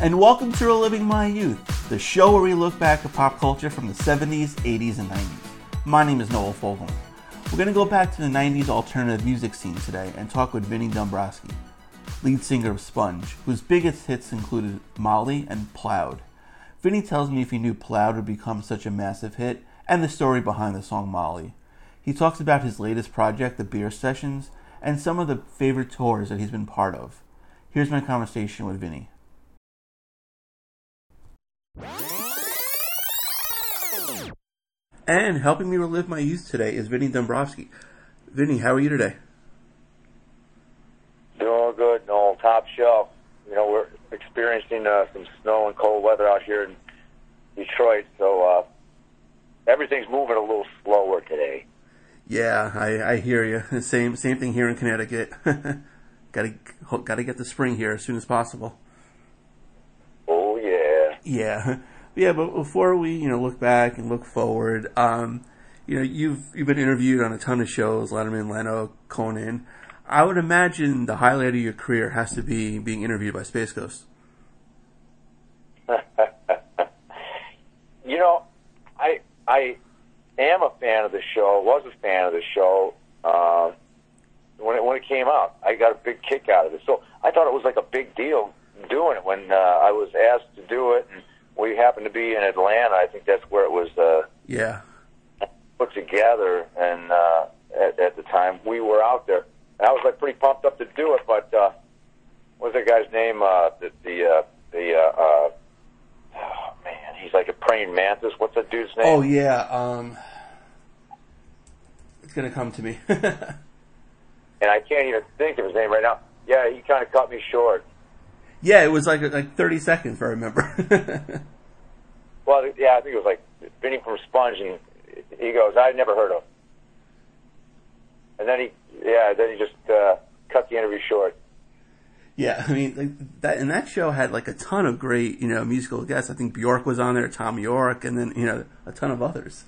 and welcome to Reliving My Youth, the show where we look back at pop culture from the 70s, 80s, and 90s. My name is Noel Fogelman. We're going to go back to the 90s alternative music scene today and talk with Vinnie Dombrowski, lead singer of Sponge, whose biggest hits included Molly and Plowed. Vinnie tells me if he knew Plowed would become such a massive hit and the story behind the song Molly. He talks about his latest project, The Beer Sessions, and some of the favorite tours that he's been part of. Here's my conversation with Vinnie. And helping me relive my youth today is Vinny Dombrowski. Vinny, how are you today? Doing good, Noel. Top shelf. You know, we're experiencing uh, some snow and cold weather out here in Detroit, so uh, everything's moving a little slower today. Yeah, I, I hear you. Same same thing here in Connecticut. gotta gotta get the spring here as soon as possible. Yeah. Yeah, yeah. But before we you know look back and look forward, um, you know you've you've been interviewed on a ton of shows, Letterman, Leno, Conan. I would imagine the highlight of your career has to be being interviewed by Space Ghost. you know, I I am a fan of the show. Was a fan of the show uh, when it when it came out. I got a big kick out of it. So I thought it was like a big deal doing it when uh, I was asked to do it, and we happened to be in Atlanta. I think that's where it was. Uh, yeah. Put together, and uh, at, at the time we were out there, and I was like pretty pumped up to do it. But uh, what's that guy's name? Uh, the the uh, the uh, uh, oh, man, he's like a praying mantis. What's that dude's name? Oh yeah. Um it's gonna come to me. and I can't even think of his name right now. Yeah, he kind of cut me short. Yeah, it was like like thirty seconds, if I remember. well, yeah, I think it was like Vinny from Sponge, and he goes, "I never heard of." And then he, yeah, then he just uh, cut the interview short. Yeah, I mean, like that, and that show had like a ton of great, you know, musical guests. I think Bjork was on there, Thom Yorke, and then you know a ton of others.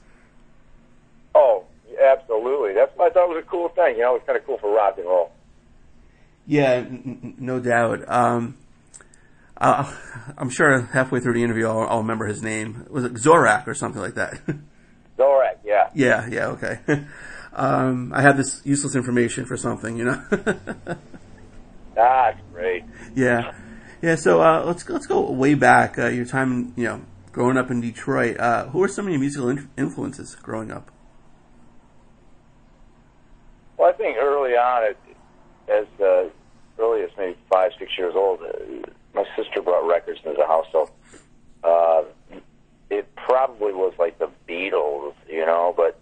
Oh, absolutely. That's what I thought was a cool thing. You know, it's kind of cool for rock and roll. Yeah, n- no doubt. Um, uh, I'm sure halfway through the interview, I'll, I'll, remember his name. Was it Zorak or something like that? Zorak, yeah. Yeah, yeah, okay. Um, I had this useless information for something, you know. ah, great. Yeah, yeah. So uh, let's let's go way back. Uh, your time, you know, growing up in Detroit. Uh, who were some of your musical in- influences growing up? Well, I think early on, it, as uh, early as maybe five, six years old, uh, my sister brought records into the house, so uh, it probably was like the Beatles, you know. But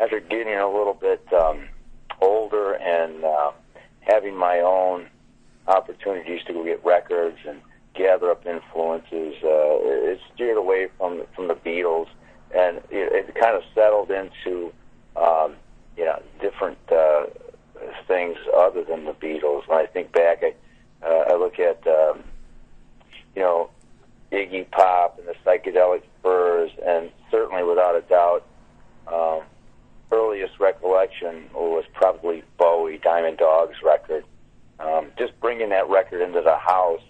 after getting a little bit um, older and uh, having my own opportunities to go get records and gather up influences, uh, it steered away from from the Beatles, and it, it kind of settled into um, you know different uh, things other than the Beatles. When I think back, I uh, I look at um, you know Iggy Pop and the psychedelic furs, and certainly without a doubt. Um, earliest recollection was probably Bowie, Diamond Dogs record. Um, just bringing that record into the house.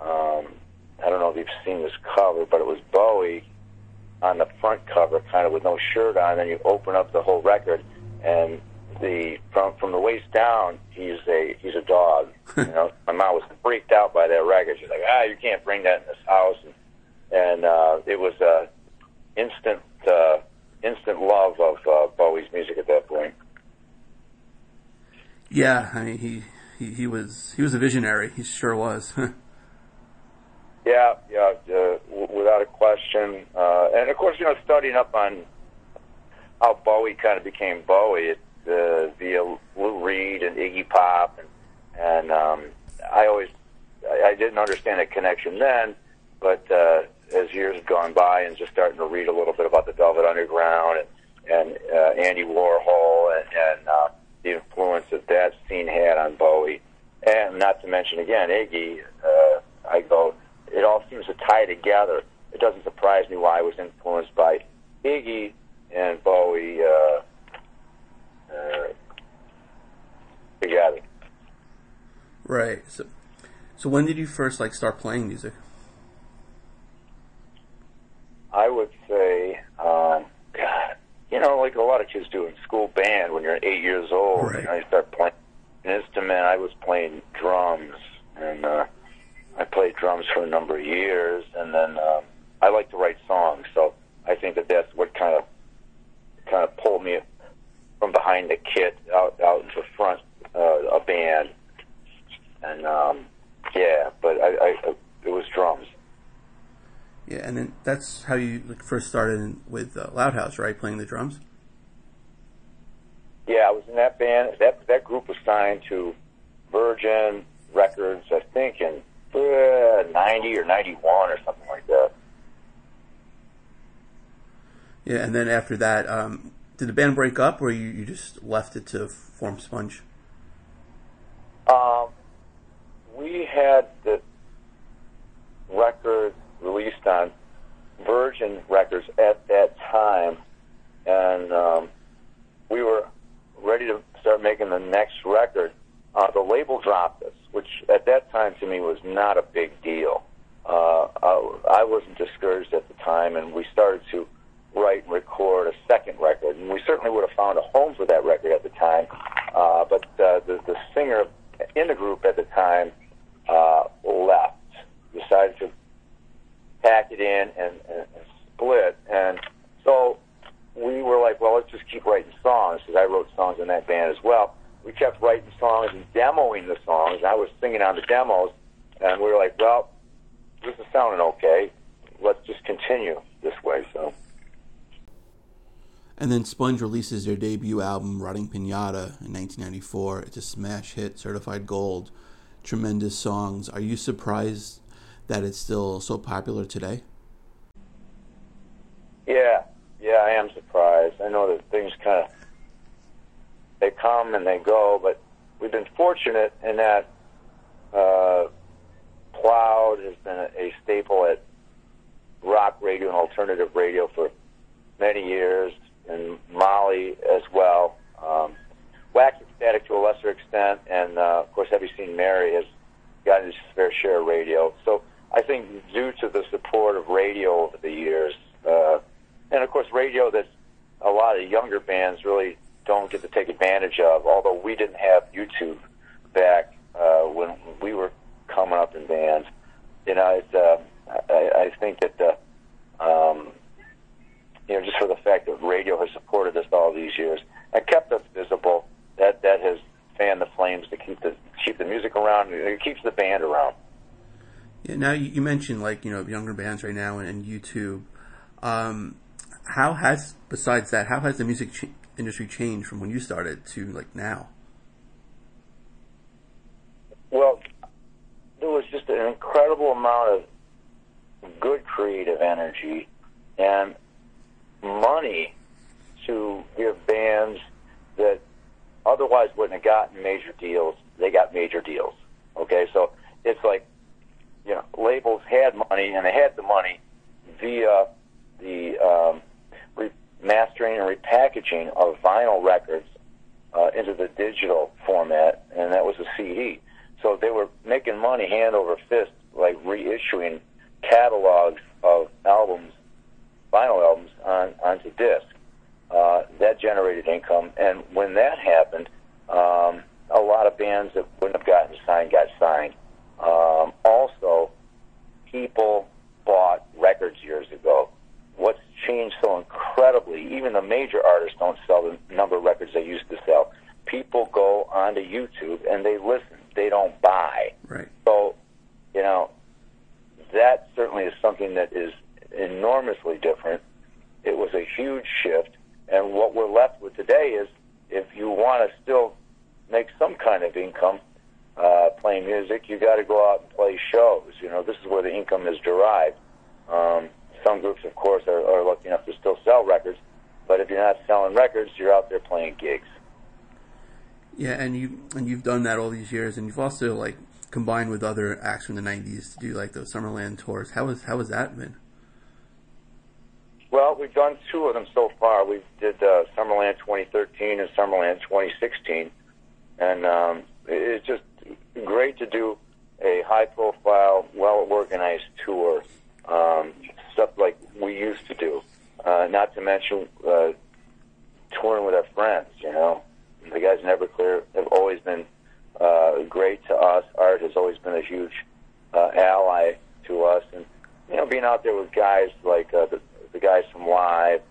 Um, I don't know if you've seen this cover, but it was Bowie on the front cover, kind of with no shirt on. Then you open up the whole record, and the from from the waist down, he's a he's a dog. you know, my mom was freaked out by that record. She's like, ah, you can't bring that in this house, and, and uh, it was a instant. Uh, instant love of uh, Bowie's music at that point. Yeah, I mean he, he he he was a visionary. He sure was. yeah, yeah, uh, w- without a question. Uh, and of course, you know, studying up on how Bowie kind of became Bowie it, uh, via Lou Reed and Iggy Pop, and and um, I always I, I didn't understand the connection then, but uh, as years have gone by and just starting to read a little bit about the Velvet Underground and and uh, Andy Warhol and, and uh, the influence that that scene had on Bowie, and not to mention again Iggy. Uh, I go, it all seems to tie together. It doesn't surprise me why I was influenced by Iggy and Bowie uh, uh, together. Right. So, So when did you first like start playing music? I would say, um, God, you know, like a lot of kids do in school band when you're eight years old. Right. You, know, you start playing instrument. I was playing drums, and uh, I played drums for a number of years, and then um, I like to write songs. So I think that that's what kind of kind of pulled me from behind the kit out out into front uh, a band, and um, yeah, but I, I it was drums. Yeah, and then that's how you like, first started with uh, Loud House, right? Playing the drums. Yeah, I was in that band. That that group was signed to Virgin Records, I think, in uh, ninety or ninety one or something like that. Yeah, and then after that, um, did the band break up, or you, you just left it to form Sponge? Um, we had the record released on Virgin Records at that time, and um, we were ready to start making the next record. Uh, the label dropped us, which at that time to me was not a big deal. Uh, I, I wasn't discouraged at the time, and we started to write and record a second record. And we certainly would have found a home for that record at the time. Uh, but uh, the, the singer in the group at the time uh, left, decided to pack it in and, and, and split. And so we were like, well, let's just keep writing songs because I wrote songs in that band as well. We kept writing songs and demoing the songs. I was singing on the demos, and we were like, well, this is sounding okay. Let's just continue this way. So. And then Sponge releases their debut album, Rotting Pinata, in 1994. It's a smash hit, certified gold, tremendous songs. Are you surprised that it's still so popular today? Yeah, yeah, I am surprised. I know that things kind of they come and they go, but we've been fortunate in that uh, Plowed has been a, a staple at rock radio and alternative radio for many years, and Molly as well. Um, Wax Ecstatic to a lesser extent, and uh, of course, Have You Seen Mary has gotten its fair share of radio. So I think due to the support of radio over the years, uh, and of course, radio that a lot of younger bands really don't get to take advantage of. Although we didn't have YouTube back uh, when we were coming up in bands, you know, it's, uh, I, I think that uh, um, you know just for the fact that radio has supported us all these years and kept us visible, that that has fanned the flames to keep the keep the music around. It keeps the band around. Yeah. Now you, mentioned like you know younger bands right now and, and YouTube. Um, how has besides that, how has the music ch- industry changed from when you started to like now? Well, there was just an incredible amount of good creative energy and money to give bands that otherwise wouldn't have gotten major deals. They got major deals. Okay, so it's like you know labels had money and they had the money via the um, remastering and repackaging of vinyl records uh, into the digital format, and that was a CD. So they were making money hand over fist, like reissuing catalogs of albums, vinyl albums, on onto disc. Uh, that generated income, and when that happened, um, a lot of bands that wouldn't have gotten signed got signed. Um, also, people bought records years ago. What's changed so incredibly, even the major artists don't sell the number of records they used to sell. People go onto YouTube and they listen. They don't buy. Right. So, you know, that certainly is something that is enormously different. It was a huge shift. And what we're left with today is if you want to still make some kind of income uh, playing music, you got to go out and play shows. You know, this is where the income is derived. Um, some groups, of course, are, are lucky enough to still sell records. But if you're not selling records, you're out there playing gigs. Yeah, and you and you've done that all these years, and you've also like combined with other acts from the '90s to do like those Summerland tours. How was how has that been? Well, we've done two of them so far. We did uh, Summerland 2013 and Summerland 2016, and um, it's just great to do a high-profile, well-organized tour. Um, stuff like we used to do. Uh, not to mention uh, touring with our friends. You know, the guys in Everclear have always been uh, great to us. Art has always been a huge uh, ally to us, and you know, being out there with guys like uh, the, the guys from Live,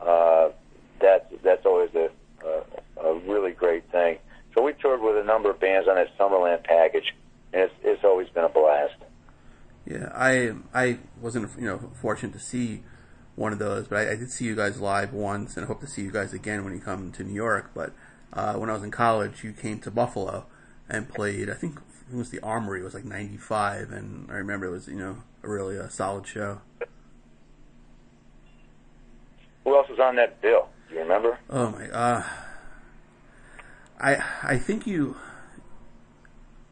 uh, that's that's always a, a a really great thing. So we toured with a number of bands on that Summerland package, and it's it's always been a blast. Yeah, I I wasn't you know fortunate to see one of those, but I, I did see you guys live once, and I hope to see you guys again when you come to New York. But uh, when I was in college, you came to Buffalo and played. I think it was the Armory. It was like '95, and I remember it was you know a really a solid show. Who else was on that bill? Do you remember? Oh my, uh, I I think you.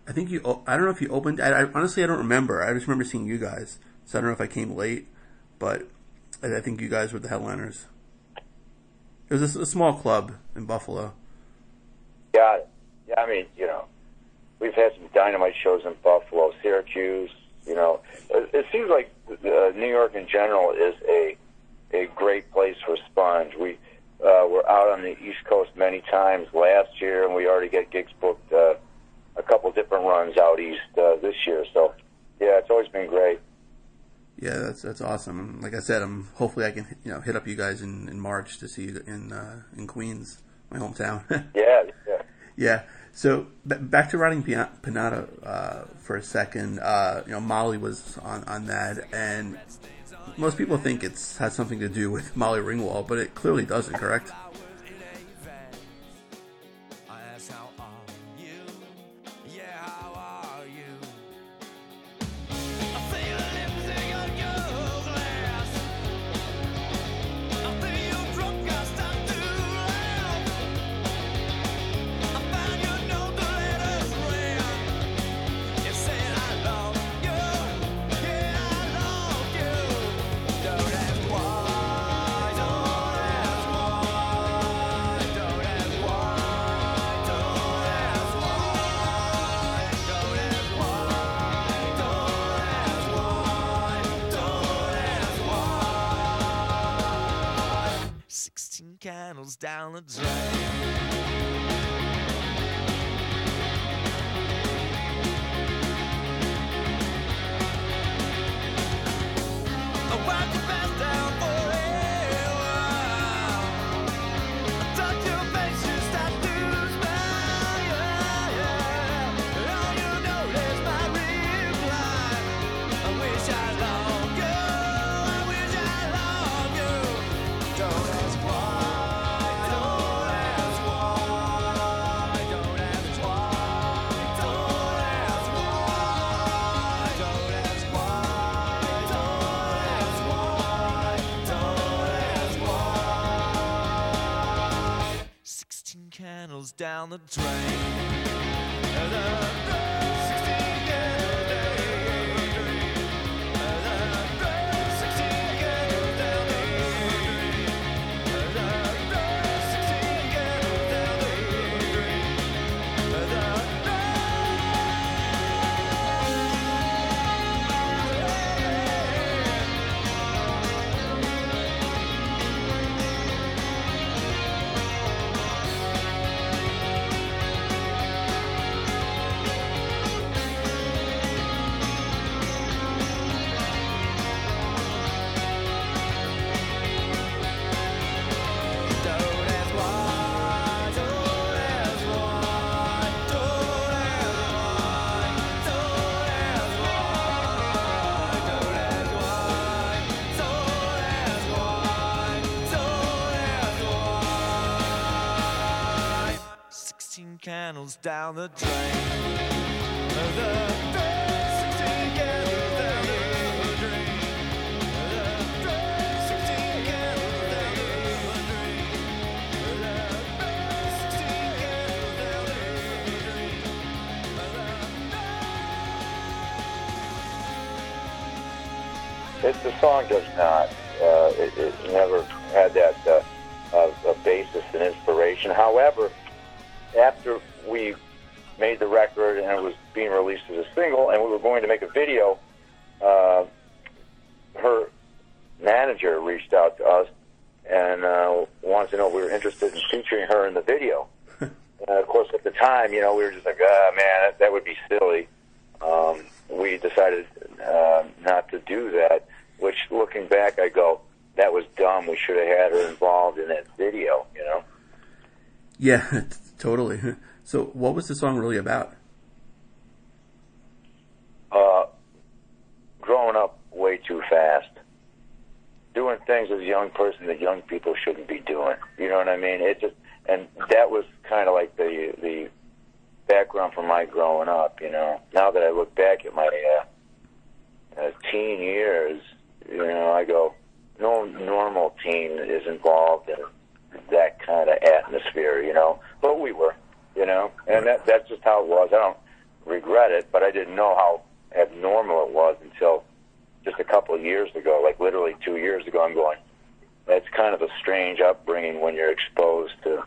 I think you. I don't know if you opened. I, I honestly I don't remember. I just remember seeing you guys. So I don't know if I came late, but I, I think you guys were the headliners. It was a, a small club in Buffalo. Yeah, yeah. I mean, you know, we've had some dynamite shows in Buffalo, Syracuse. You know, it, it seems like uh, New York in general is a a great place for Sponge. We uh, were out on the East Coast many times last year, and we already get gigs booked uh, a couple different runs out east uh, this year. So, yeah, it's always been great. Yeah, that's that's awesome. Like I said, I'm hopefully I can you know hit up you guys in, in March to see you in uh, in Queens, my hometown. Yeah, yeah. Yeah. So b- back to writing Pia- Pinata uh, for a second. Uh, you know, Molly was on, on that, and most people think it's has something to do with Molly Ringwald, but it clearly doesn't. Correct? Down the drain. Down the drain. The. It, the song does not. Uh, it, it never had that uh, uh, basis and inspiration. However, after we made the record and it was being released as a single, and we were going to make a video, uh, her manager reached out to us and uh, wanted to know if we were interested in featuring her in the video. and of course, at the time, you know, we were just like, ah, man, that, that would be silly. Um, we decided uh, not to do that. Which, looking back, I go, that was dumb. We should have had her involved in that video. You know. Yeah, totally. So, what was the song really about? uh, growing up way too fast, doing things as a young person that young people shouldn't be doing. You know what I mean? It just and that was kind of like the the background for my growing up. You know, now that I look back at my uh, uh, teen years, you know, I go, no normal teen is involved in that kind of atmosphere. You know, but we were. You know, and that that's just how it was. I don't regret it, but I didn't know how abnormal it was until just a couple of years ago, like literally two years ago. I'm going, that's kind of a strange upbringing when you're exposed to,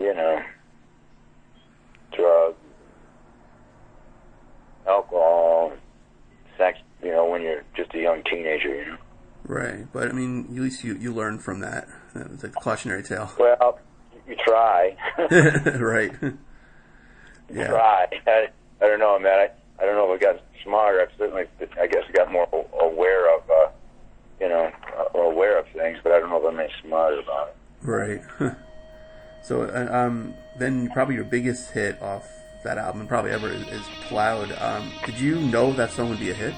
you know, drugs, alcohol, sex, you know, when you're just a young teenager, you know. Right, but I mean, at least you you learned from that. It's a cautionary tale. Well, you try. right. Yeah. try. I, I don't know, man. I, I don't know if I got smarter. I've certainly, I guess, got more aware of, uh, you know, uh, aware of things, but I don't know if I'm any smarter about it. Right. so, uh, um, then probably your biggest hit off that album, probably ever, is, is "Plowed." Um, did you know that song would be a hit?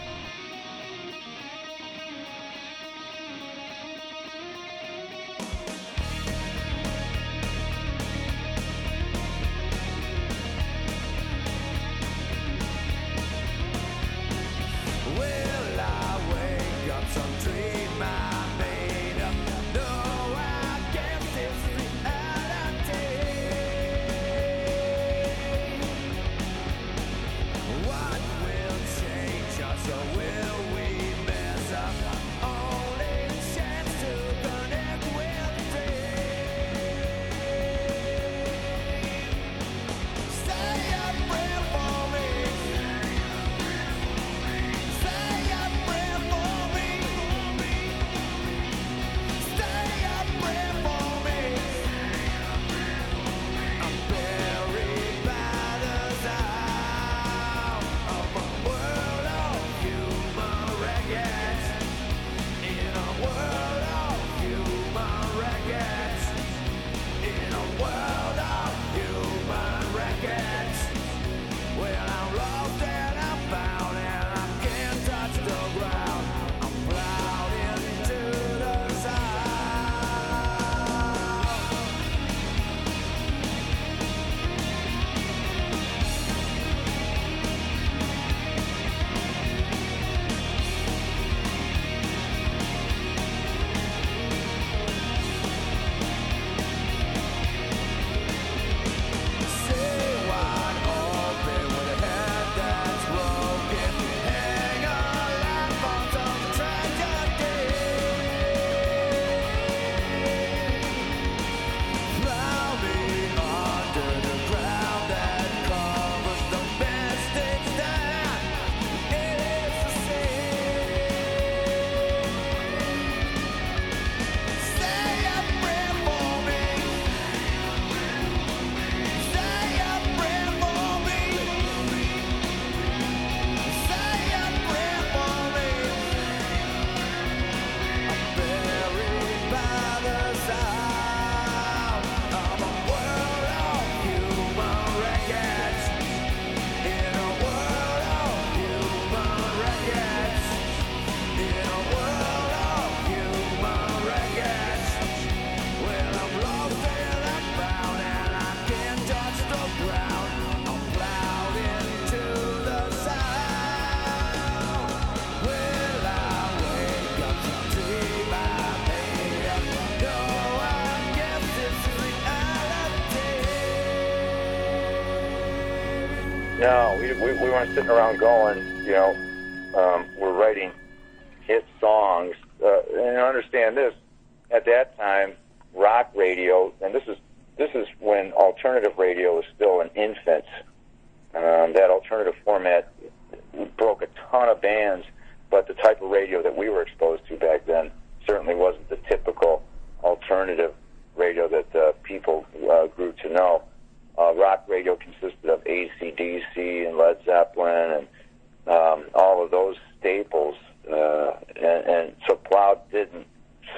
We, we, we weren't sitting around going, you know, um, we're writing hit songs. Uh, and understand this, at that time, rock radio, and this is this is when alternative radio was still an infant. Um, that alternative format broke a ton of bands, but the type of radio that we were exposed to back then certainly wasn't the typical alternative radio that uh, people uh, grew to know. Uh, rock radio consisted of AC/DC and Led Zeppelin and um, all of those staples, uh, and, and so Plow didn't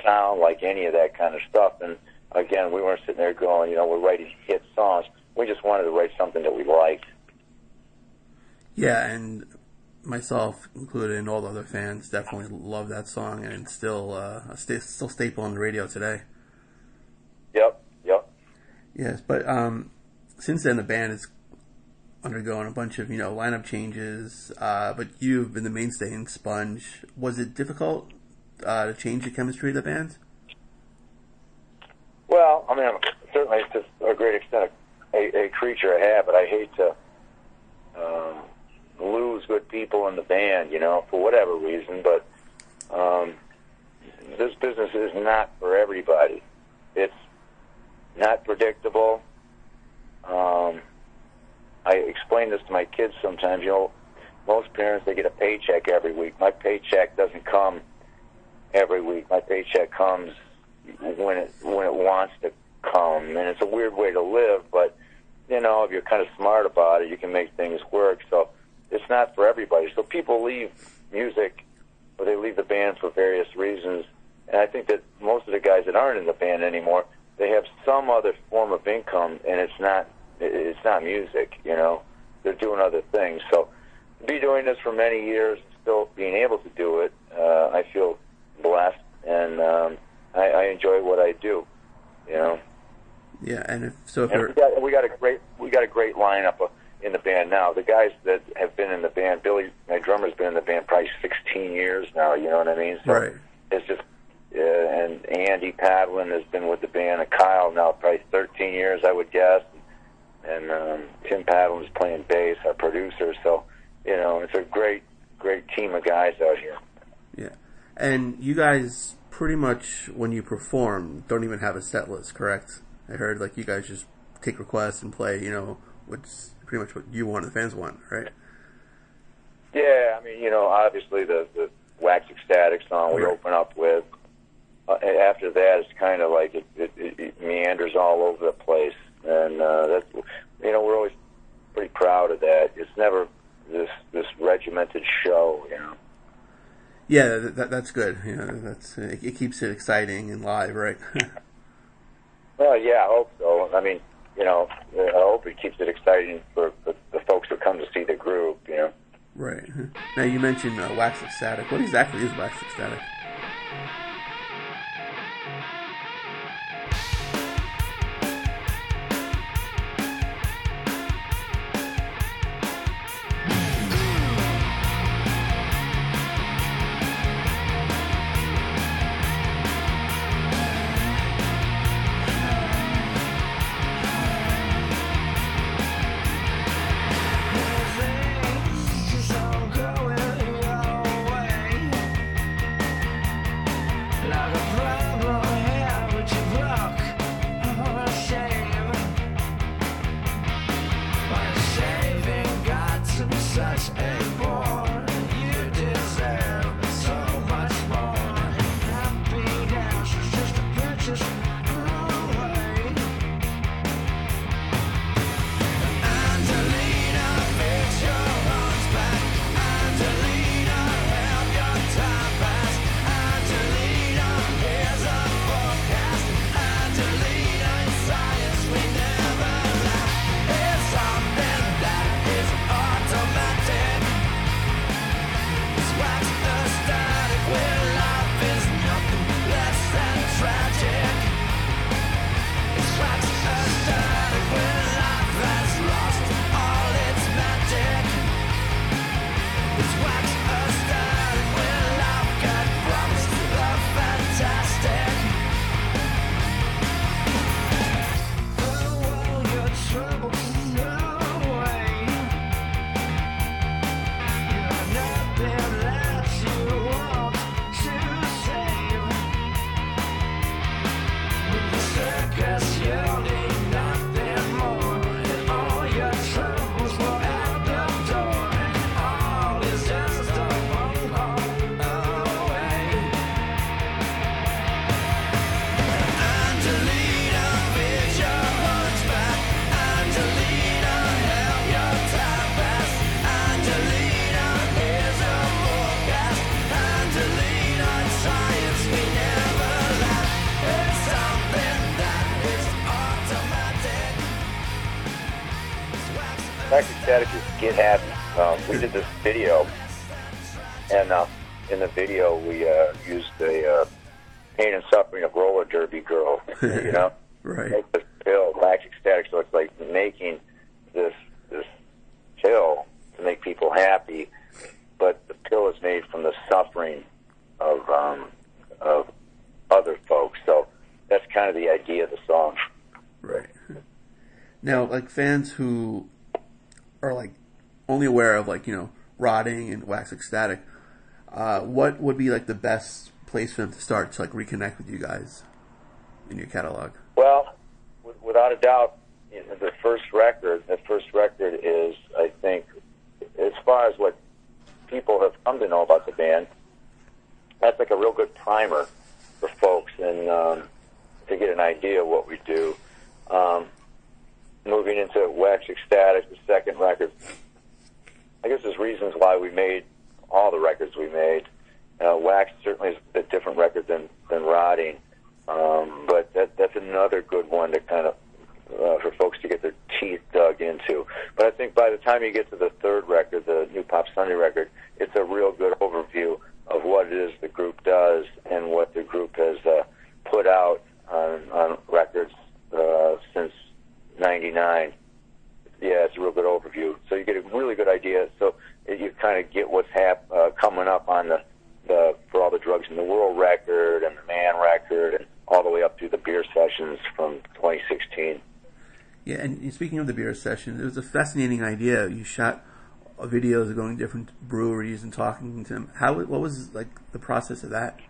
sound like any of that kind of stuff. And again, we weren't sitting there going, you know, we're writing hit songs. We just wanted to write something that we liked. Yeah, and myself included, and all the other fans definitely love that song, and it's still uh, a sta- still staple on the radio today. Yep, yep. Yes, but um, since then the band has undergone a bunch of you know lineup changes. Uh, but you've been the mainstay in Sponge. Was it difficult uh, to change the chemistry of the band? Well, I mean, I'm certainly to a great extent a, a creature of habit. I hate to um, lose good people in the band, you know, for whatever reason. But um, this business is not for everybody. It's not predictable. Um, I explain this to my kids sometimes. You know, most parents they get a paycheck every week. My paycheck doesn't come every week. My paycheck comes when it when it wants to come, and it's a weird way to live. But you know, if you're kind of smart about it, you can make things work. So it's not for everybody. So people leave music, or they leave the band for various reasons. And I think that most of the guys that aren't in the band anymore, they have some other form of income, and it's not it's not music. You know, they're doing other things. So to be doing this for many years, still being able to do it, uh, I feel blessed, and um, I, I enjoy what I do. You know. Yeah, and if so, if And we got we got a great we got a great lineup of, in the band now. The guys that have been in the band, Billy, my drummer's been in the band probably 16 years now. You know what I mean? So right, It's just uh, and Andy Patalan has been with the band. And Kyle now probably 13 years, I would guess. And um, Tim is playing bass, our producer. So you know, it's a great great team of guys out here. yeah, and you guys pretty much when you perform don't even have a set list, correct? I heard like you guys just take requests and play, you know, what's pretty much what you want, the fans want, right? Yeah, I mean, you know, obviously the the Wax Ecstatic song we Right. open up with. Uh, after that, it's kind of like it, it, it, meanders all over the place, and uh, that's you know we're always pretty proud of that. It's never this this regimented show, you know. Yeah, that, that, that's good. You know, that's it, it keeps it exciting and live, right? Well, yeah, I hope so. I mean, you know, I hope it keeps it exciting for the, the folks who come to see the group, you know. right. Now you mentioned uh, wax ecstatic. What exactly is wax ecstatic? Happy, but the pill is made from the suffering of um, of other folks. So that's kind of the idea of the song. Right. Now, like fans who are like only aware of like you know rotting and wax ecstatic, uh, what would be like the best place for them to start to like reconnect with you guys in your catalog? Well, w- without a doubt, the first record, the first record is, I think, as far as what people have come to know about the band, that's like a real good primer for folks and um, to get an idea of what we do. Um, moving into Wax Ecstatic, the second record, I guess there's reasons why we made all the records we made. Uh, Wax certainly is a different record than, than Rotting. Um, but that, that's another good one to kind of uh, for folks to get their teeth dug into. But I think by the time you get to the third record, the New Pop Sunday record, it's a real good overview of what it is the group does and what the group has uh, put out on, on records uh, since '99. Yeah, it's a real good overview. So you get a really good idea. So you kind of get what's hap- uh, coming up on the the for all the drugs in the world record and the man record and all the way up through the beer sessions from 2016. Yeah, and speaking of the beer session, it was a fascinating idea. You shot videos of going to different breweries and talking to them. How what was like the process of that?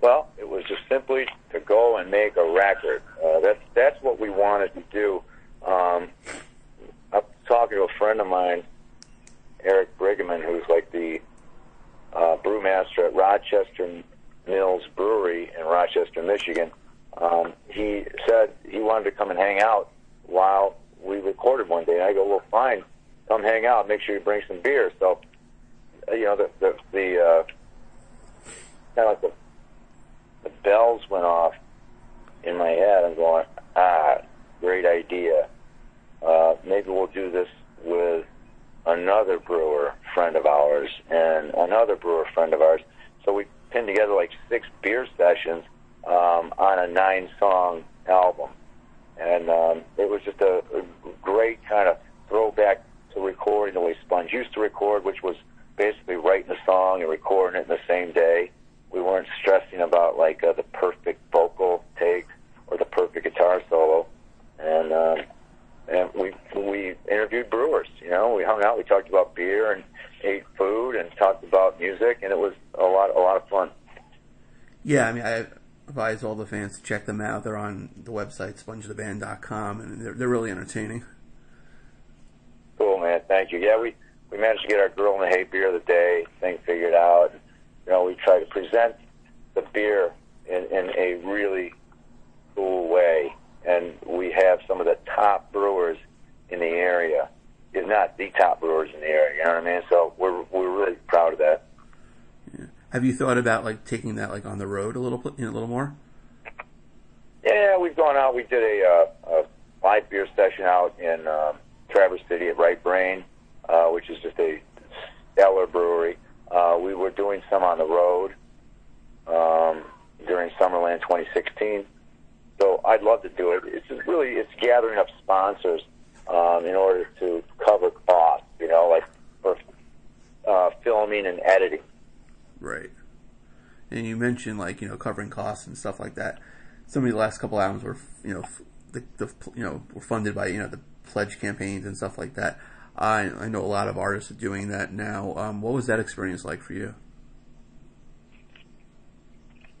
Well, it was just simply to go and make a record. Uh, that's that's what we wanted to do. Um, I'm talking to a friend of mine, Eric Brigham, who's like the uh, brewmaster at Rochester Mills Brewery in Rochester, Michigan. Um, he said he wanted to come and hang out while we recorded one day. And I go, well, fine, come hang out. Make sure you bring some beer. So, uh, you know, the the, the uh, kind of like the the bells went off in my head. I'm going, ah, great idea. Uh, maybe we'll do this with another brewer friend of ours and another brewer friend of ours. So we pinned together like six beer sessions um, on a nine-song album, and um, it was just a, a great kind of throwback to recording the way Sponge used to record, which was basically writing a song and recording it in the same day. We weren't stressing about like uh, the perfect vocal take or the perfect guitar solo, and um, and we we interviewed brewers. You know, we hung out, we talked about beer and ate food and talked about music, and it was a lot a lot of fun. Yeah, I mean, I advise all the fans to check them out. They're on the website spongetheband.com, and they're, they're really entertaining. Cool, man. Thank you. Yeah, we we managed to get our girl in the hay beer of the day thing figured out. You know, we try to present the beer in in a really cool way, and we have some of the top brewers in the area. If not the top brewers in the area, you know what I mean? So we're we're really proud of that. Have you thought about like taking that like on the road a little, you know, a little more? Yeah, we've gone out. We did a, uh, a live beer session out in um, Traverse City at Right Brain, uh, which is just a stellar brewery. Uh, we were doing some on the road um, during Summerland 2016. So I'd love to do it. It's just really it's gathering up sponsors um, in order to cover costs. You know, like for uh, filming and editing. Right. And you mentioned like you know covering costs and stuff like that. Some of the last couple albums were you know the, the you know were funded by you know the pledge campaigns and stuff like that. I I know a lot of artists are doing that now. Um, what was that experience like for you?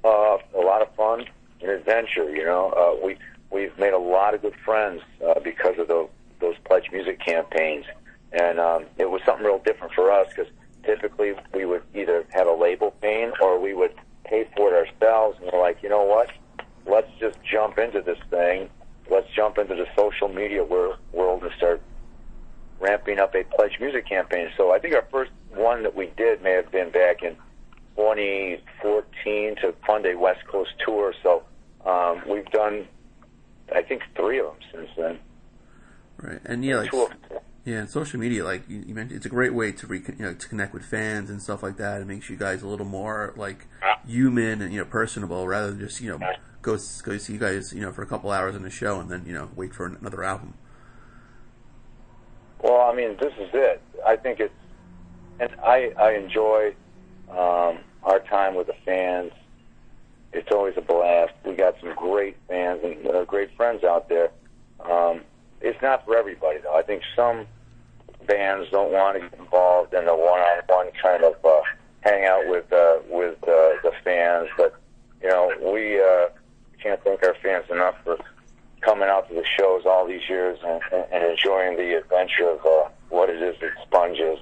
uh, a lot of fun, an adventure. You know, uh, we we've made a lot of good friends uh, because of the, those pledge music campaigns, and um, it was something real different for us because typically we would either have a label paying or we would pay for it ourselves, and we're like, you know what? Let's just jump into this thing. Let's jump into the social media world and start ramping up a pledge music campaign. So I think our first one that we did may have been back in 2014 to fund a West Coast tour. So um, we've done, I think, three of them since then. Right, and yeah, like tool. Yeah, and social media, like you, you mentioned, it's a great way to re- you know to connect with fans and stuff like that. It makes you guys a little more like human and you know personable, rather than just you know go go see you guys you know for a couple hours in the show and then you know wait for another album. Well, I mean, this is it. I think it's, and I I enjoy um, our time with the fans. It's always a blast. We got some great fans and uh, great friends out there. Um, it's not for everybody, though. I think some bands don't want to get involved in a one-on-one kind of uh, hang out with uh, with uh, the fans. But you know, we uh, can't thank our fans enough for coming out to the shows all these years and, and, and enjoying the adventure of uh, what it is that Sponge is.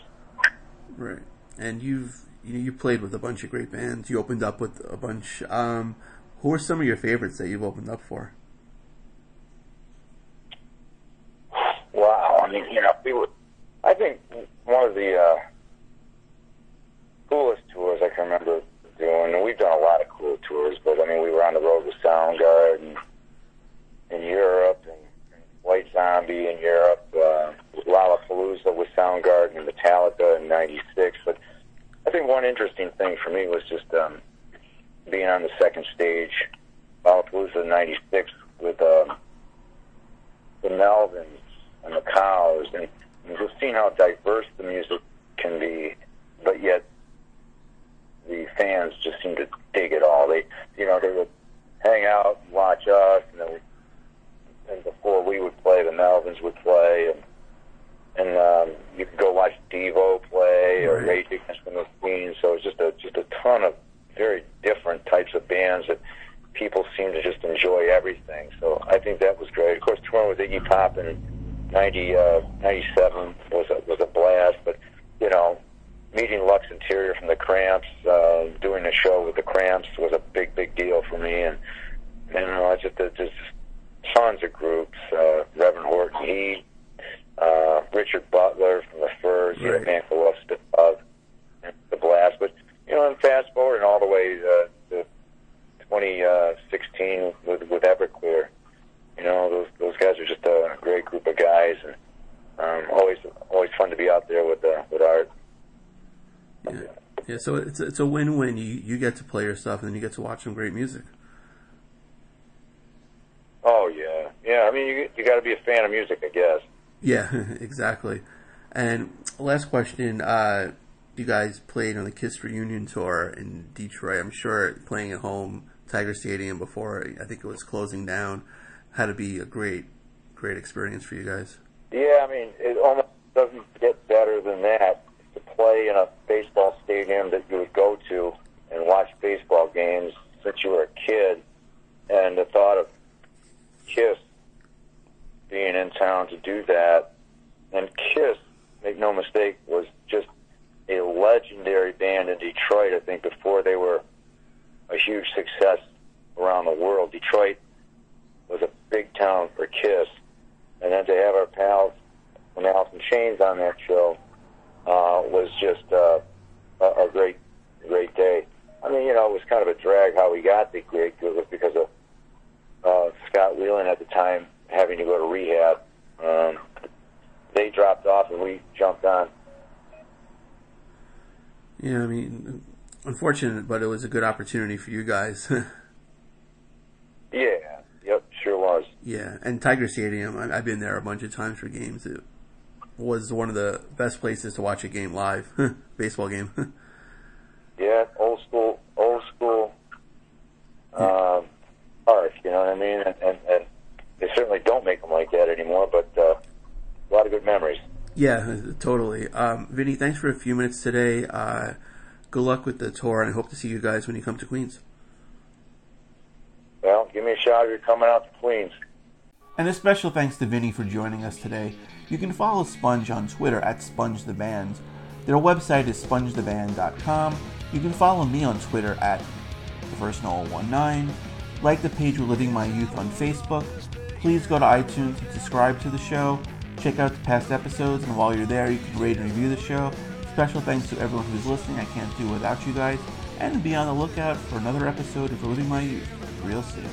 Right, and you've you know, you played with a bunch of great bands. You opened up with a bunch. Um, who are some of your favorites that you've opened up for? Wow, I mean, you know, we would. I think one of the uh, coolest tours I can remember doing, and we've done a lot of cool tours, but I mean, we were on the road with Soundgarden in Europe and White Zombie in Europe, uh, Lollapalooza with Soundgarden and Metallica in '96. But I think one interesting thing for me was just um, being on the second stage, Lollapalooza in '96 with um, the Melvins and the Cows, and just seeing how diverse the music can be, but yet the fans just seem to dig it all. They, you know, they would hang out and watch us, and then we, and before we would play, the Melvins would play, and and um, you could go watch Devo play or Rage Against the Machine. So it's just a just a ton of very different types of bands that people seem to just enjoy everything. So I think that was great. Of course, touring with Iggy Pop in 90, uh, 97 was a, was a blast. But you know, meeting Lux Interior from the Cramps, uh, doing a show with the Cramps was a big big deal for me. And and you know, just just tons of groups. Uh, Reverend Horton Heat, uh, Richard Butler from the Furs, you know, Man to Love, the Blast. But you know, and fast forward and all the way uh, to 2016 with with Everclear. You know, those guys are just a great group of guys, and um, always always fun to be out there with uh, with Art. Yeah, yeah. So it's it's a win win. You you get to play your stuff and then you get to watch some great music. Oh yeah, yeah. I mean, you you got to be a fan of music, I guess. Yeah, exactly. And last question: uh, You guys played on the Kiss reunion tour in Detroit. I'm sure playing at home, Tiger Stadium before I think it was closing down, had to be a great, great experience for you guys. Yeah, I mean, it almost doesn't get better than that to play in a baseball stadium that you would go to and watch baseball games since you were a kid, and the thought of Kiss being in town to do that, and Kiss, make no mistake, was just a legendary band in Detroit. I think before they were a huge success around the world, Detroit was a big town for Kiss and then to have our pals from Alice in Chains on that show uh, was just uh, a, a great, great day. I mean, you know, it was kind of a drag how we got the gig. It was because of uh, Scott Weiland at the time having to go to rehab. Um, they dropped off and we jumped on. Yeah, I mean, unfortunate, but it was a good opportunity for you guys. Yeah, yep, sure was. Yeah, and Tiger Stadium. I, I've been there a bunch of times for games. It was one of the best places to watch a game live, baseball game. Yeah, old school, old school um, art. You know what I mean? And, and, and they certainly don't make them like that anymore. But uh, a lot of good memories. Yeah, totally. Um, Vinny, thanks for a few minutes today. Uh, good luck with the tour, and I hope to see you guys when you come to Queens. Well, give me a shout if you're coming out to Queens. And a special thanks to Vinny for joining us today. You can follow Sponge on Twitter at Sponge the Band. Their website is spongetheband.com. You can follow me on Twitter at the first Noel 19. Like the page Reliving My Youth on Facebook. Please go to iTunes and subscribe to the show. Check out the past episodes, and while you're there, you can rate and review the show. Special thanks to everyone who's listening. I can't do it without you guys. And be on the lookout for another episode of Reliving My Youth real soon.